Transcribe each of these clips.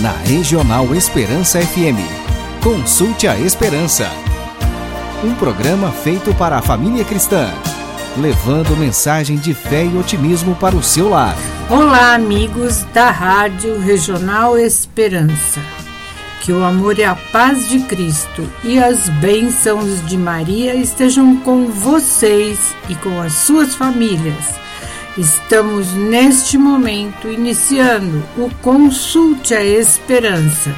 na Regional Esperança FM. Consulte a Esperança. Um programa feito para a família cristã, levando mensagem de fé e otimismo para o seu lar. Olá, amigos da Rádio Regional Esperança. Que o amor e a paz de Cristo e as bênçãos de Maria estejam com vocês e com as suas famílias. Estamos neste momento iniciando o Consulte a Esperança,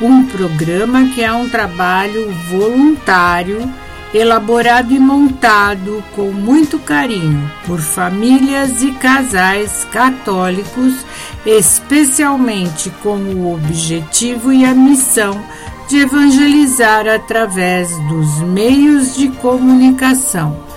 um programa que é um trabalho voluntário elaborado e montado com muito carinho por famílias e casais católicos, especialmente com o objetivo e a missão de evangelizar através dos meios de comunicação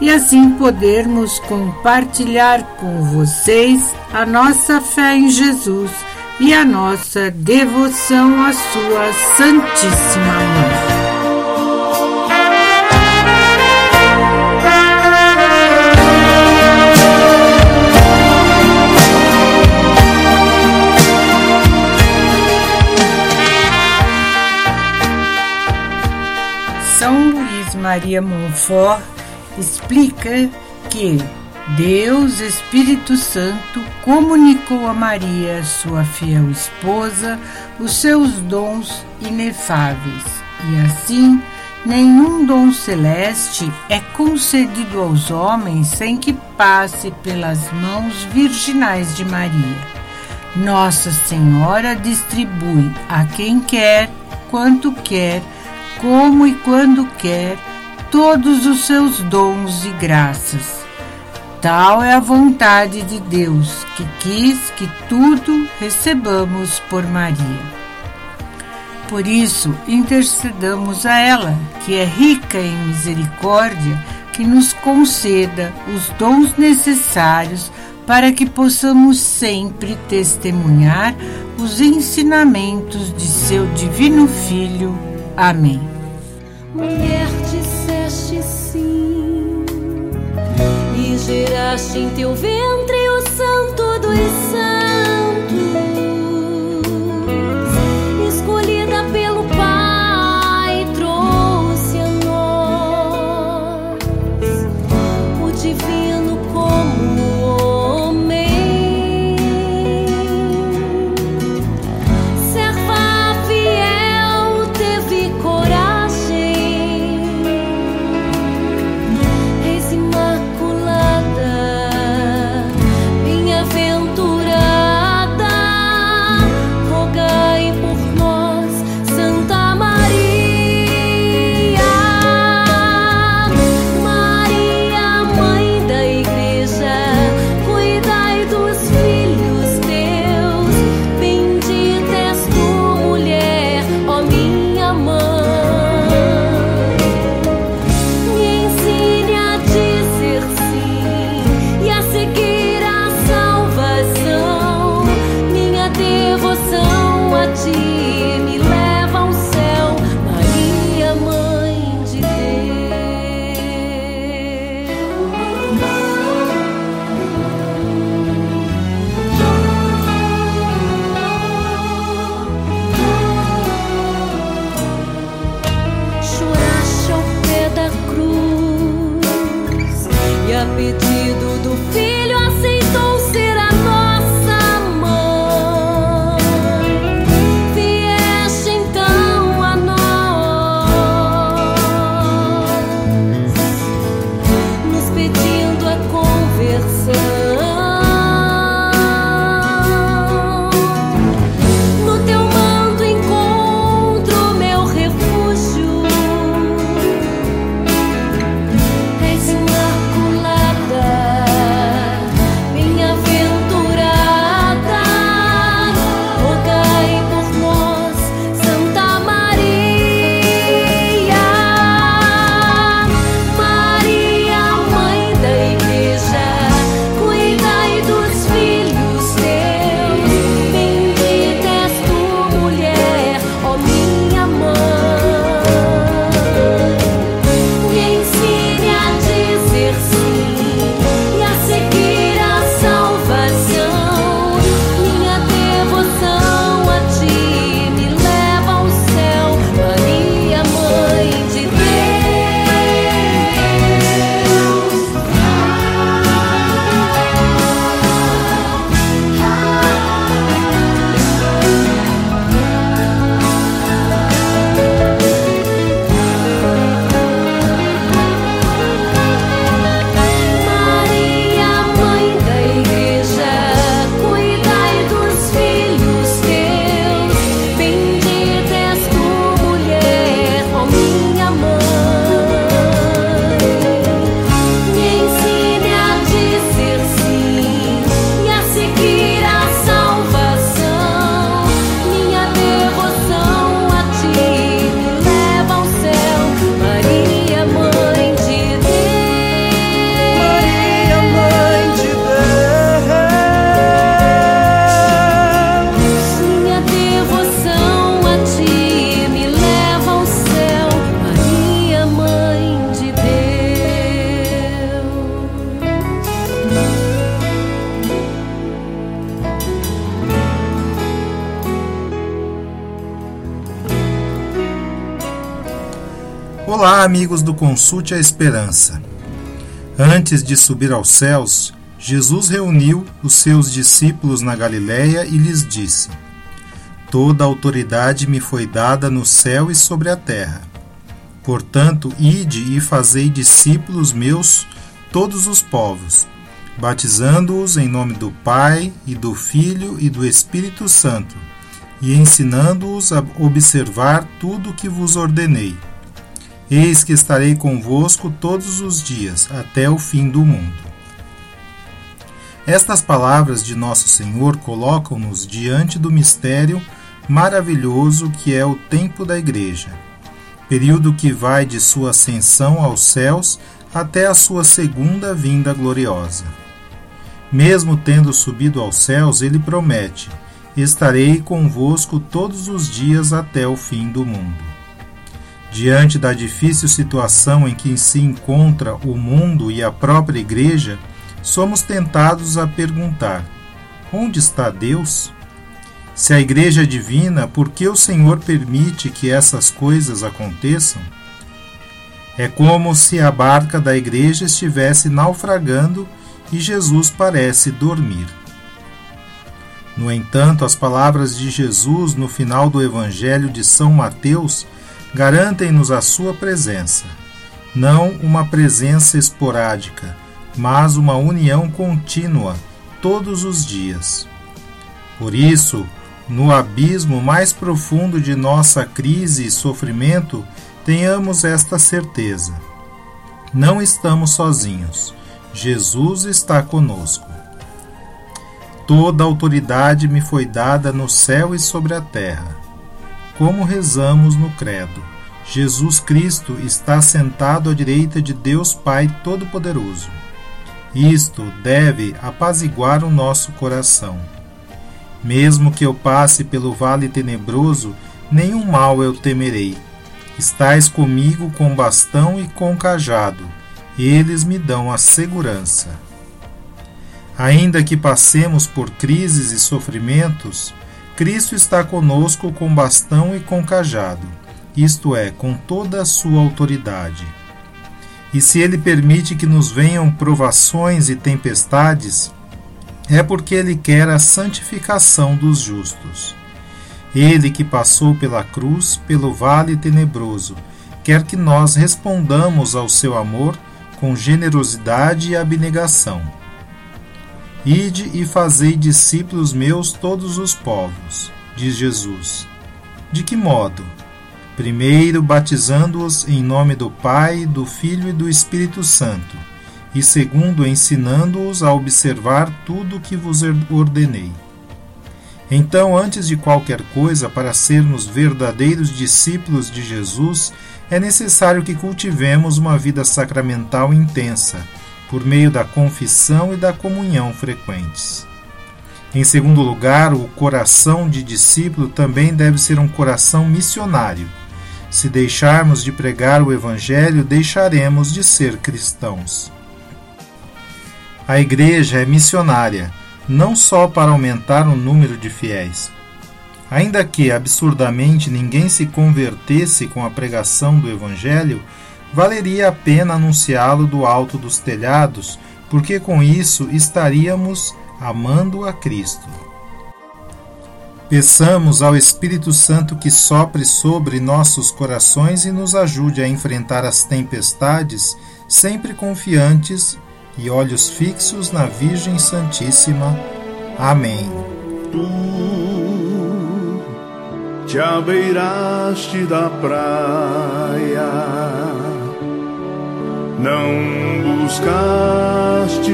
e assim podermos compartilhar com vocês a nossa fé em Jesus e a nossa devoção à Sua Santíssima Mãe. Maria Monfort explica que Deus Espírito Santo comunicou a Maria, sua fiel esposa, os seus dons inefáveis, e assim nenhum dom celeste é concedido aos homens sem que passe pelas mãos virginais de Maria. Nossa Senhora distribui a quem quer, quanto quer, como e quando quer todos os seus dons e graças. Tal é a vontade de Deus, que quis que tudo recebamos por Maria. Por isso, intercedamos a ela, que é rica em misericórdia, que nos conceda os dons necessários para que possamos sempre testemunhar os ensinamentos de seu Divino Filho. Amém. Mulher geraste em teu ventre o santo dos santos. Amigos do Consulte a Esperança. Antes de subir aos céus, Jesus reuniu os seus discípulos na Galiléia e lhes disse: Toda autoridade me foi dada no céu e sobre a terra. Portanto, ide e fazei discípulos meus todos os povos, batizando-os em nome do Pai e do Filho e do Espírito Santo, e ensinando-os a observar tudo o que vos ordenei. Eis que estarei convosco todos os dias, até o fim do mundo. Estas palavras de Nosso Senhor colocam-nos diante do mistério maravilhoso que é o tempo da Igreja, período que vai de sua ascensão aos céus até a sua segunda vinda gloriosa. Mesmo tendo subido aos céus, ele promete: Estarei convosco todos os dias até o fim do mundo. Diante da difícil situação em que se encontra o mundo e a própria Igreja, somos tentados a perguntar: onde está Deus? Se a Igreja é divina, por que o Senhor permite que essas coisas aconteçam? É como se a barca da Igreja estivesse naufragando e Jesus parece dormir. No entanto, as palavras de Jesus no final do Evangelho de São Mateus garantem-nos a sua presença, não uma presença esporádica, mas uma união contínua todos os dias. Por isso, no abismo mais profundo de nossa crise e sofrimento, tenhamos esta certeza. Não estamos sozinhos. Jesus está conosco. Toda autoridade me foi dada no céu e sobre a terra como rezamos no Credo. Jesus Cristo está sentado à direita de Deus Pai Todo-Poderoso. Isto deve apaziguar o nosso coração. Mesmo que eu passe pelo vale tenebroso, nenhum mal eu temerei. Estais comigo com bastão e com cajado, eles me dão a segurança. Ainda que passemos por crises e sofrimentos, Cristo está conosco com bastão e com cajado, isto é, com toda a sua autoridade. E se ele permite que nos venham provações e tempestades, é porque ele quer a santificação dos justos. Ele que passou pela cruz, pelo vale tenebroso, quer que nós respondamos ao seu amor com generosidade e abnegação Ide e fazei discípulos meus todos os povos, diz Jesus. De que modo? Primeiro, batizando-os em nome do Pai, do Filho e do Espírito Santo, e segundo, ensinando-os a observar tudo o que vos ordenei. Então, antes de qualquer coisa, para sermos verdadeiros discípulos de Jesus, é necessário que cultivemos uma vida sacramental intensa por meio da confissão e da comunhão frequentes. Em segundo lugar, o coração de discípulo também deve ser um coração missionário. Se deixarmos de pregar o Evangelho, deixaremos de ser cristãos. A Igreja é missionária, não só para aumentar o número de fiéis. Ainda que absurdamente ninguém se convertesse com a pregação do Evangelho, valeria a pena anunciá-lo do alto dos telhados, porque com isso estaríamos amando a Cristo. Peçamos ao Espírito Santo que sopre sobre nossos corações e nos ajude a enfrentar as tempestades, sempre confiantes e olhos fixos na Virgem Santíssima. Amém. Tu te abeiraste da praia não buscaste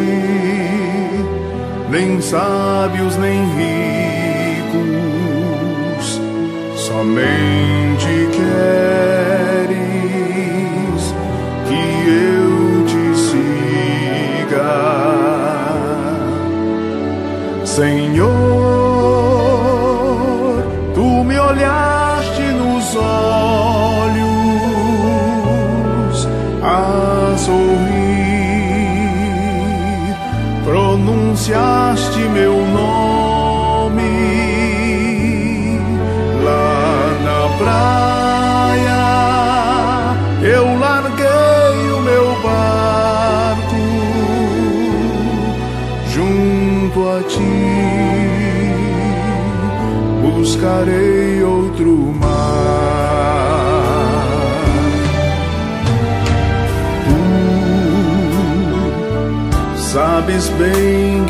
nem sábios nem ricos, somente queres pronunciaste meu nome lá na praia. Eu larguei o meu barco junto a ti. Buscarei outro mar. Tu sabes bem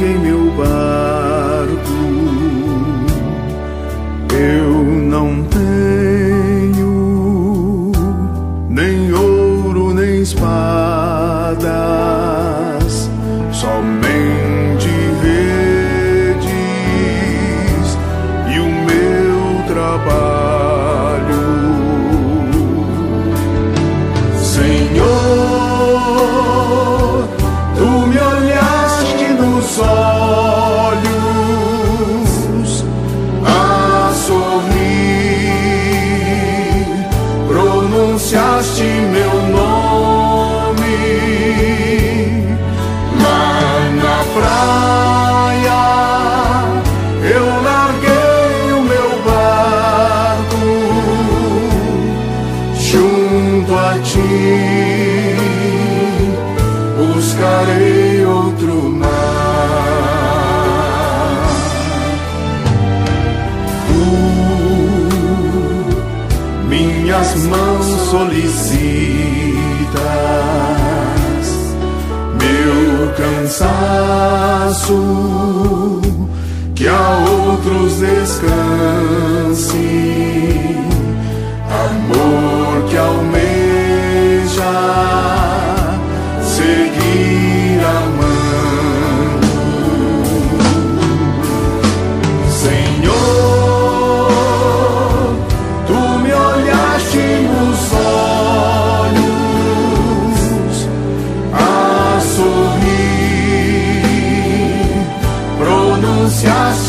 Ooh.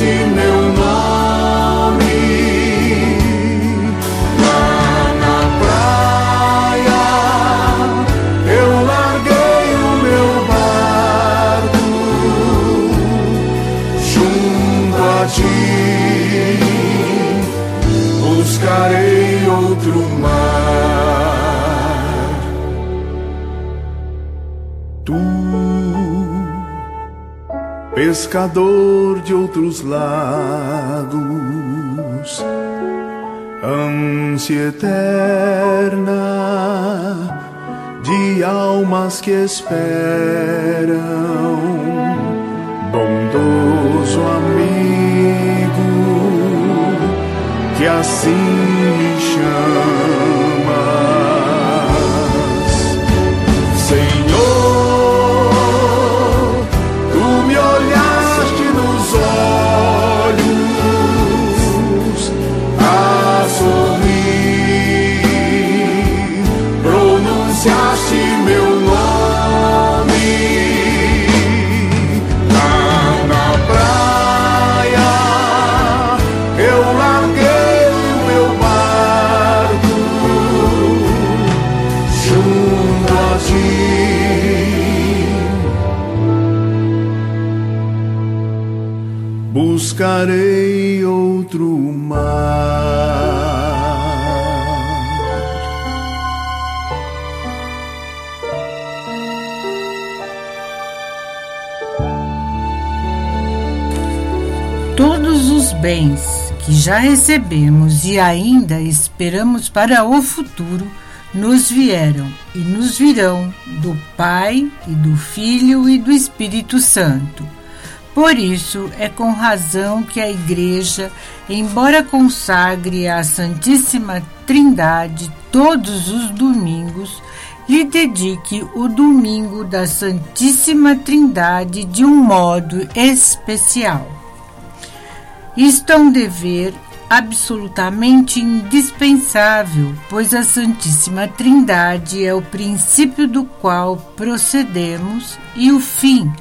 Pronunciaste meu pescador de outros lagos, ânsia eterna de almas que esperam, bondoso amigo que assim me chamas, já recebemos e ainda esperamos para o futuro nos vieram e nos virão do Pai e do Filho e do Espírito Santo. Por isso é com razão que a Igreja, embora consagre à Santíssima Trindade todos os domingos, lhe dedique o domingo da Santíssima Trindade de um modo especial. Isto é um dever absolutamente indispensável, pois a Santíssima Trindade é o princípio do qual procedemos e o fim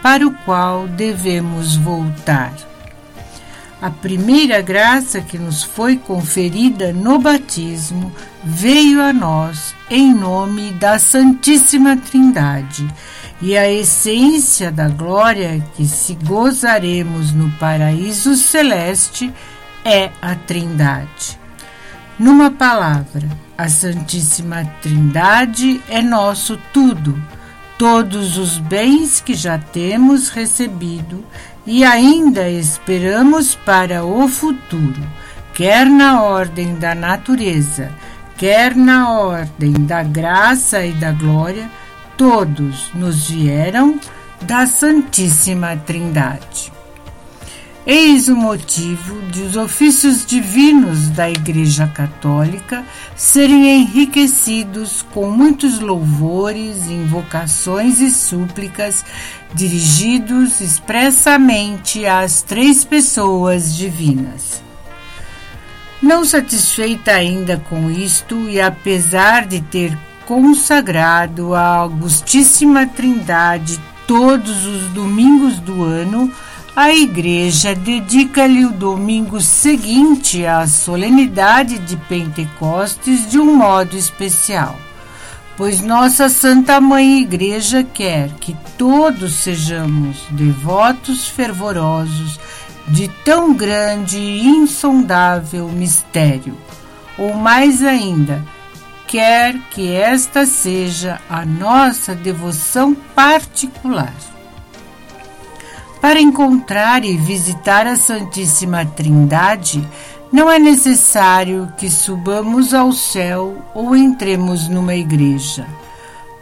para o qual devemos voltar. A primeira graça que nos foi conferida no batismo veio a nós em nome da Santíssima Trindade, e a essência da glória que se gozaremos no paraíso celeste é a Trindade. Numa palavra, a Santíssima Trindade é nosso tudo, todos os bens que já temos recebido e ainda esperamos para o futuro. quer na ordem da natureza, quer na ordem da graça e da glória, todos nos vieram da Santíssima Trindade. Eis o motivo de os ofícios divinos da Igreja Católica serem enriquecidos com muitos louvores, invocações e súplicas dirigidos expressamente às três pessoas divinas. Não satisfeita ainda com isto, e apesar de ter consagrado a Augustíssima Trindade todos os domingos do ano, a Igreja dedica-lhe o domingo seguinte à solenidade de Pentecostes de um modo especial, pois Nossa Santa Mãe Igreja quer que todos sejamos devotos fervorosos de tão grande e insondável mistério, ou mais ainda, quer que esta seja a nossa devoção particular. Para encontrar e visitar a Santíssima Trindade, não é necessário que subamos ao céu ou entremos numa igreja.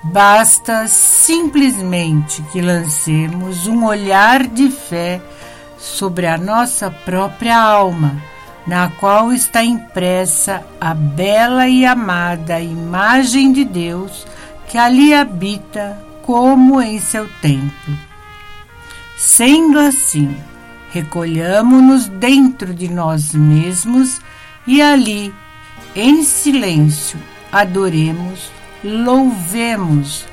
Basta simplesmente que lancemos um olhar de fé sobre a nossa própria alma, na qual está impressa a bela e amada imagem de Deus que ali habita como em seu templo. Sendo assim, recolhamos-nos dentro de nós mesmos e ali, em silêncio, adoremos, louvemos,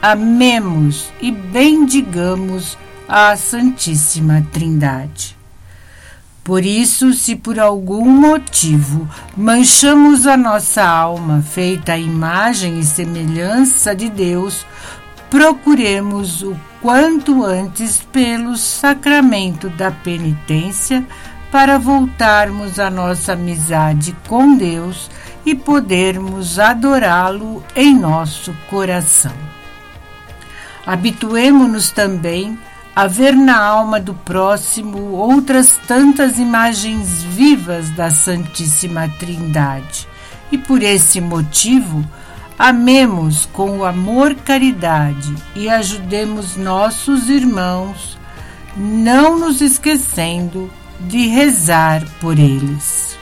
amemos e bendigamos a Santíssima Trindade. Por isso, se por algum motivo manchamos a nossa alma feita à imagem e semelhança de Deus, procuremos o quanto antes pelo sacramento da penitência para voltarmos à nossa amizade com Deus e podermos adorá-lo em nosso coração. Habituemo-nos também a ver na alma do próximo outras tantas imagens vivas da Santíssima Trindade, e por esse motivo, Amemos com o amor caridade e ajudemos nossos irmãos, não nos esquecendo de rezar por eles.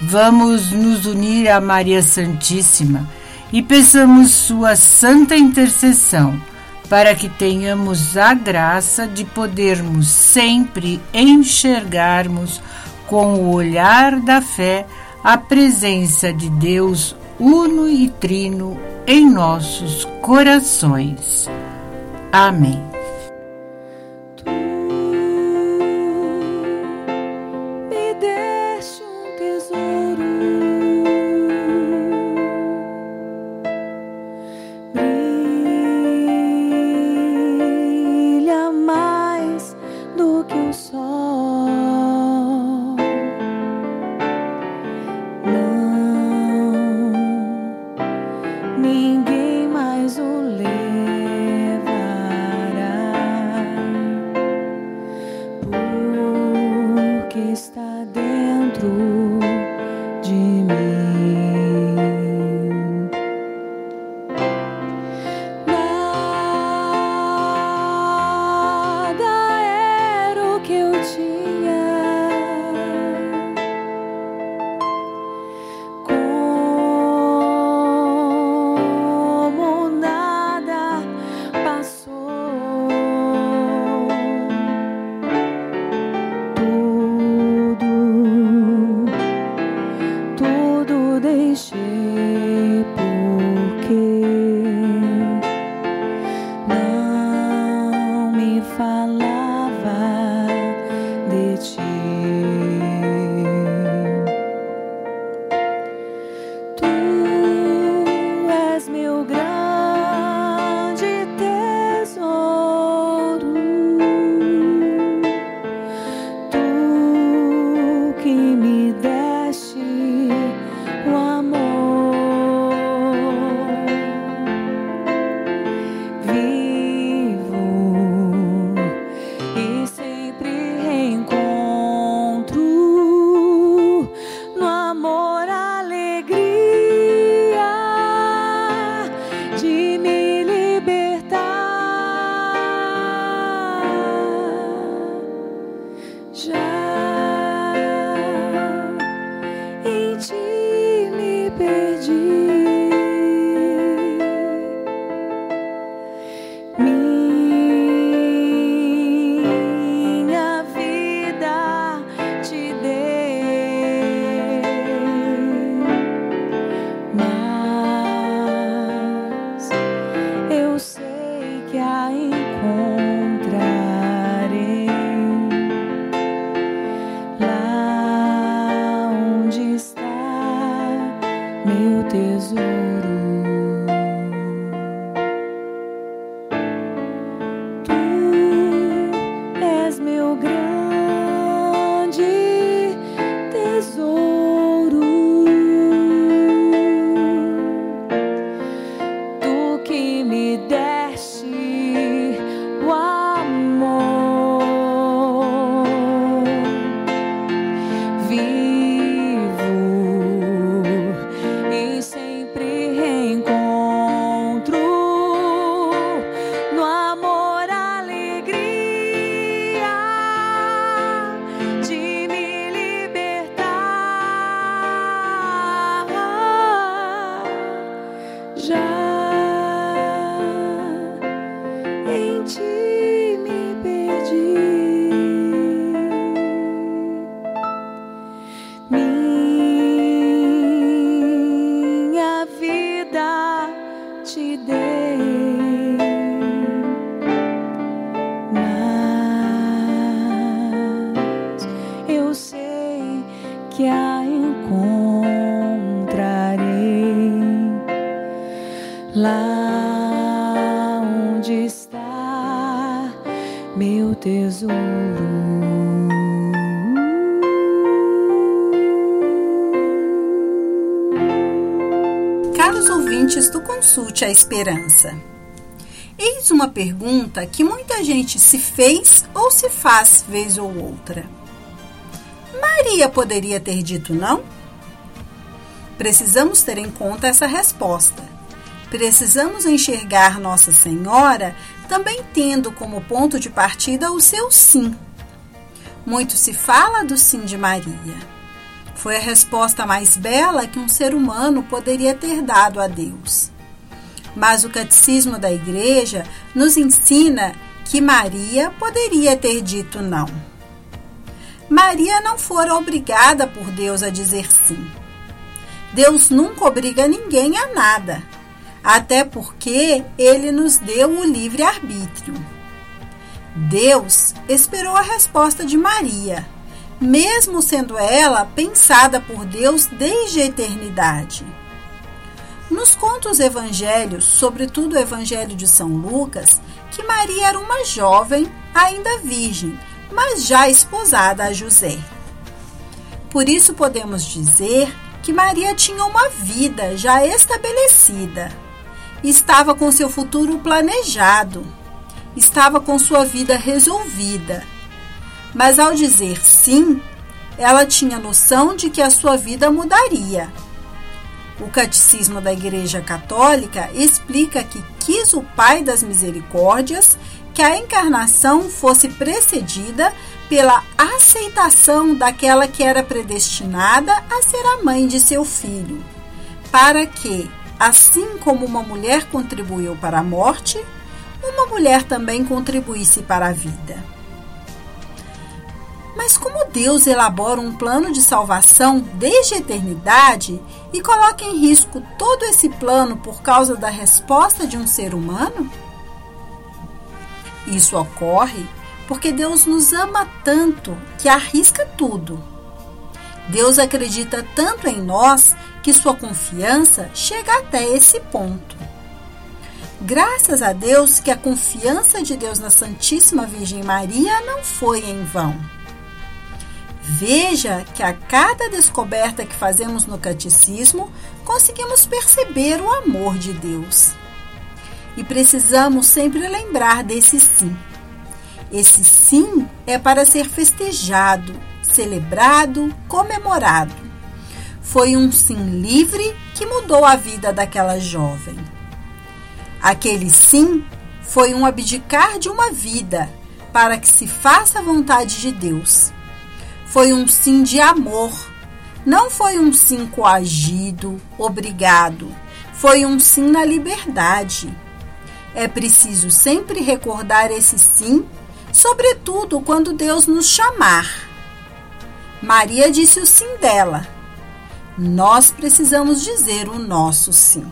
Vamos nos unir a Maria Santíssima e peçamos sua santa intercessão para que tenhamos a graça de podermos sempre enxergarmos com o olhar da fé a presença de Deus uno e trino em nossos corações. Amém. tesouro. A Esperança. Eis uma pergunta que muita gente se fez ou se faz vez ou outra. Maria poderia ter dito não? Precisamos ter em conta essa resposta. Precisamos enxergar Nossa Senhora também tendo como ponto de partida o seu sim. Muito se fala do sim de Maria. Foi a resposta mais bela que um ser humano poderia ter dado a Deus. Mas o catecismo da igreja nos ensina que Maria poderia ter dito não. Maria não fora obrigada por Deus a dizer sim. Deus nunca obriga ninguém a nada, até porque ele nos deu o livre arbítrio. Deus esperou a resposta de Maria, mesmo sendo ela pensada por Deus desde a eternidade. Nos conta os evangelhos, sobretudo o evangelho de São Lucas, que Maria era uma jovem, ainda virgem, mas já esposada a José. Por isso podemos dizer que Maria tinha uma vida já estabelecida. Estava com seu futuro planejado. Estava com sua vida resolvida. Mas ao dizer sim, ela tinha noção de que a sua vida mudaria o Catecismo da Igreja Católica explica que quis o Pai das Misericórdias que a encarnação fosse precedida pela aceitação daquela que era predestinada a ser a mãe de seu filho, para que, assim como uma mulher contribuiu para a morte, uma mulher também contribuísse para a vida. Mas como Deus elabora um plano de salvação desde a eternidade e coloca em risco todo esse plano por causa da resposta de um ser humano? Isso ocorre porque Deus nos ama tanto que arrisca tudo. Deus acredita tanto em nós que sua confiança chega até esse ponto. Graças a Deus que a confiança de Deus na Santíssima Virgem Maria não foi em vão. Veja que a cada descoberta que fazemos no catecismo, conseguimos perceber o amor de Deus. E precisamos sempre lembrar desse sim. Esse sim é para ser festejado, celebrado, comemorado. Foi um sim livre que mudou a vida daquela jovem. Aquele sim foi um abdicar de uma vida para que se faça a vontade de Deus Foi um sim de amor. Não foi um sim coagido, obrigado. Foi um sim na liberdade. É preciso sempre recordar esse sim, sobretudo quando Deus nos chamar. Maria disse o sim dela. Nós precisamos dizer o nosso sim.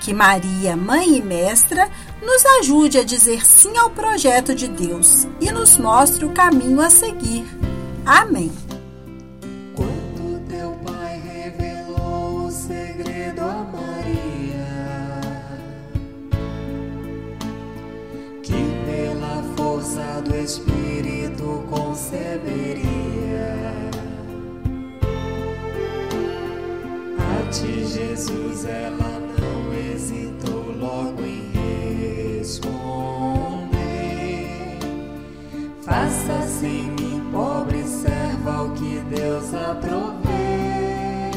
Que Maria, mãe e mestra, nos ajude a dizer sim ao projeto de Deus e nos mostre o caminho a seguir. Amém. Quando teu pai revelou o segredo a Maria, que pela força do Espírito conceberia. A ti, Jesus, ela não hesitou logo em responder. Faça-se pobre Deus aprovê.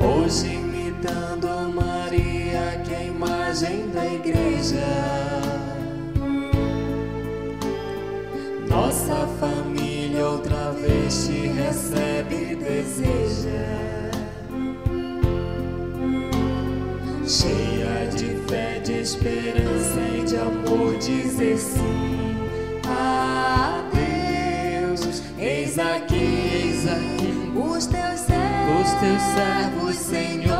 Hoje imitando Maria, que imagem da igreja. Nossa família outra vez te recebe e deseja. Cheia de fé, de esperança e de amor, dizer sim Eis aqui, eis aqui. Os teus servos, os teus servos, Senhor.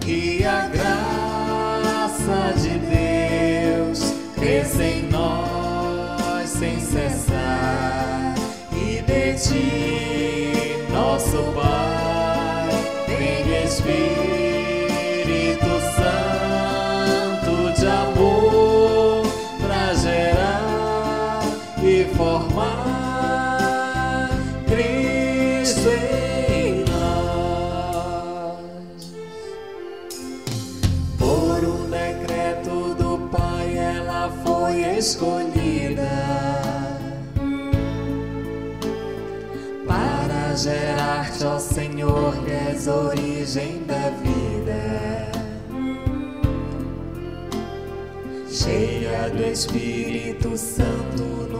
Que a graça de Deus cresça em nós sem cessar. E de ti, nosso Pai, vem Espírito escolhida para gerar-te, ó Senhor, que és origem da vida. Cheia do Espírito Santo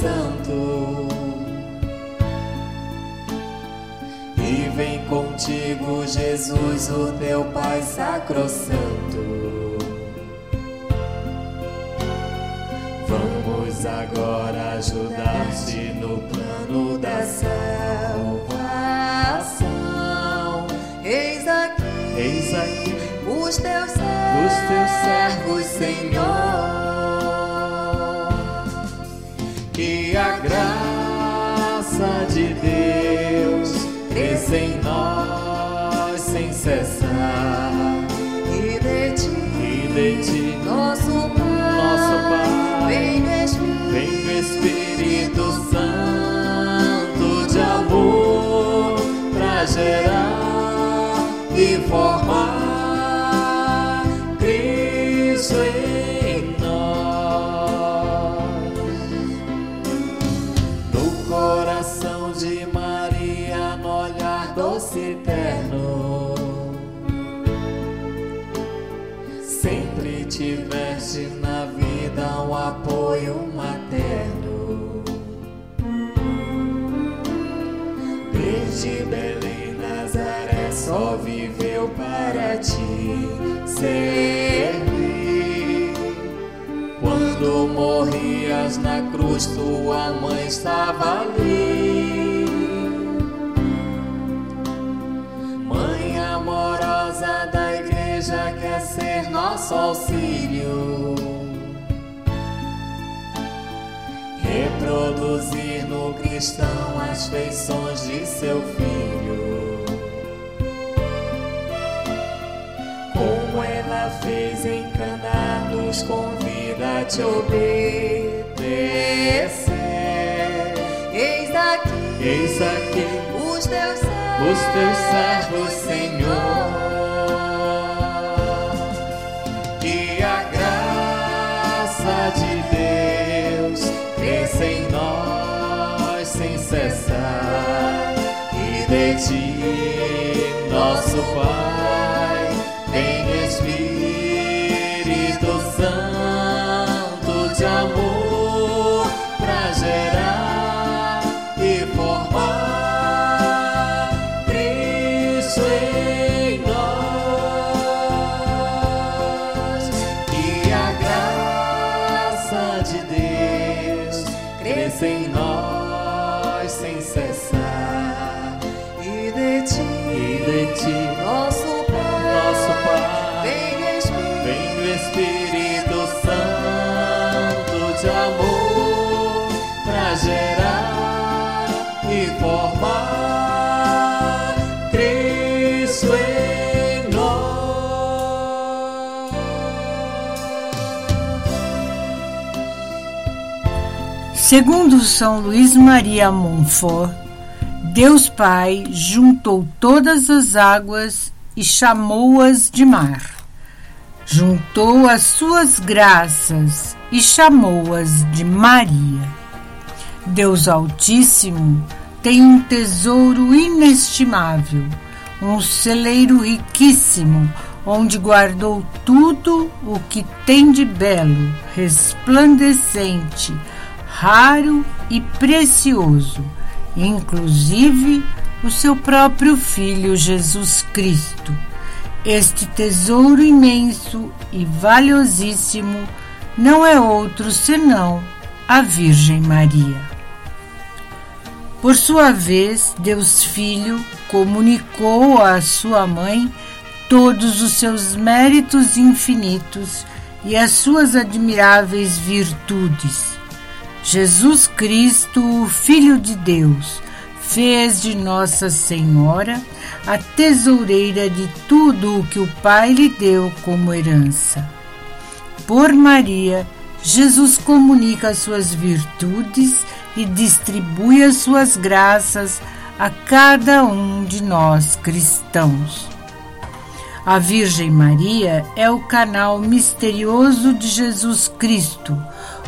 Santo. E vem contigo, Jesus, o teu Pai Sacrosanto. Vamos agora ajudar-te no plano da salvação. Eis aqui, eis aqui os teus servos, os teus servos, Senhor. Que a graça de Deus cresça em nós sem cessar. E de ti, e de ti nosso Pai, nosso Pai, vem o Espírito, vem o Espírito Santo de amor para gerar Quando morrias na cruz, tua mãe estava ali. Mãe amorosa da igreja, quer ser nosso auxílio. Reproduzir no cristão as feições de seu filho. fez encanar nos convida a te obedecer. Eis aqui, eis aqui, os teus servos, os teus servos, Senhor. E a graça de Deus cresça em nós sem cessar. E de ti, nosso Pai. Espírito Santo de amor pra gerar e formar Cristo em nós. Que a graça de Deus cresça em nós sem cessar. E e de ti, Espírito Santo de amor pra gerar e formar Cristo em nós. Segundo São Luís Maria Montfort, Deus Pai juntou todas as águas e chamou-as de mar. Juntou as suas graças e chamou-as de Maria. Deus Altíssimo tem um tesouro inestimável, um celeiro riquíssimo, onde guardou tudo o que tem de belo, resplandecente, raro e precioso, inclusive o seu próprio Filho Jesus Cristo. Este tesouro imenso e valiosíssimo não é outro senão a Virgem Maria. Por sua vez, Deus Filho comunicou à sua mãe todos os seus méritos infinitos e as suas admiráveis virtudes. Jesus Cristo, o Filho de Deus, fez de Nossa Senhora a tesoureira de tudo o que o Pai lhe deu como herança. Por Maria, Jesus comunica as suas virtudes e distribui as suas graças a cada um de nós cristãos. A Virgem Maria é o canal misterioso de Jesus Cristo,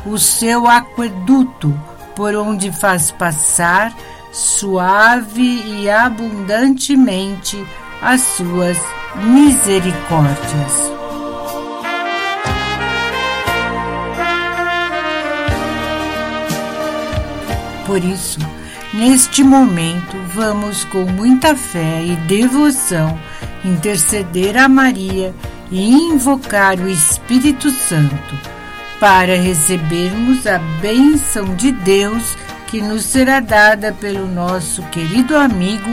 o seu aqueduto por onde faz passar suave e abundantemente as suas misericórdias. Por isso, neste momento, vamos com muita fé e devoção interceder a Maria e invocar o Espírito Santo para recebermos a bênção de Deus que nos será dada pelo nosso querido amigo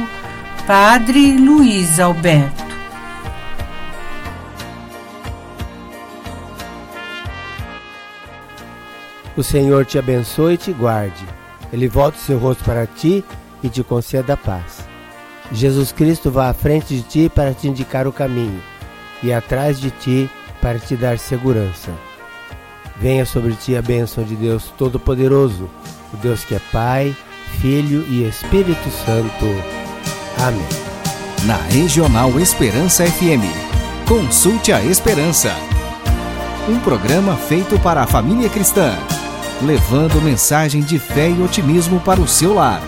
Padre Luiz Alberto. O Senhor te abençoe e te guarde. Ele volte seu rosto para ti e te conceda a paz. Jesus Cristo vá à frente de ti para te indicar o caminho e atrás de ti para te dar segurança. Venha sobre ti a bênção de Deus Todo-Poderoso, o Deus que é Pai, Filho e Espírito Santo. Amém. Na Regional Esperança FM. Consulte a Esperança. Um programa feito para a família cristã, levando mensagem de fé e otimismo para o seu lar.